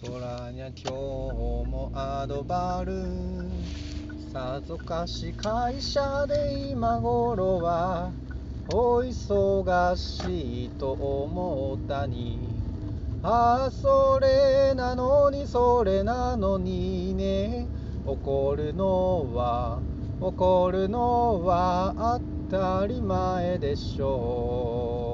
空にゃ今日もアドバル。さぞかし会社で今頃はお忙しいと思ったに。ああそれなのにそれなのにね。怒るのは怒るのは当たり前でしょう。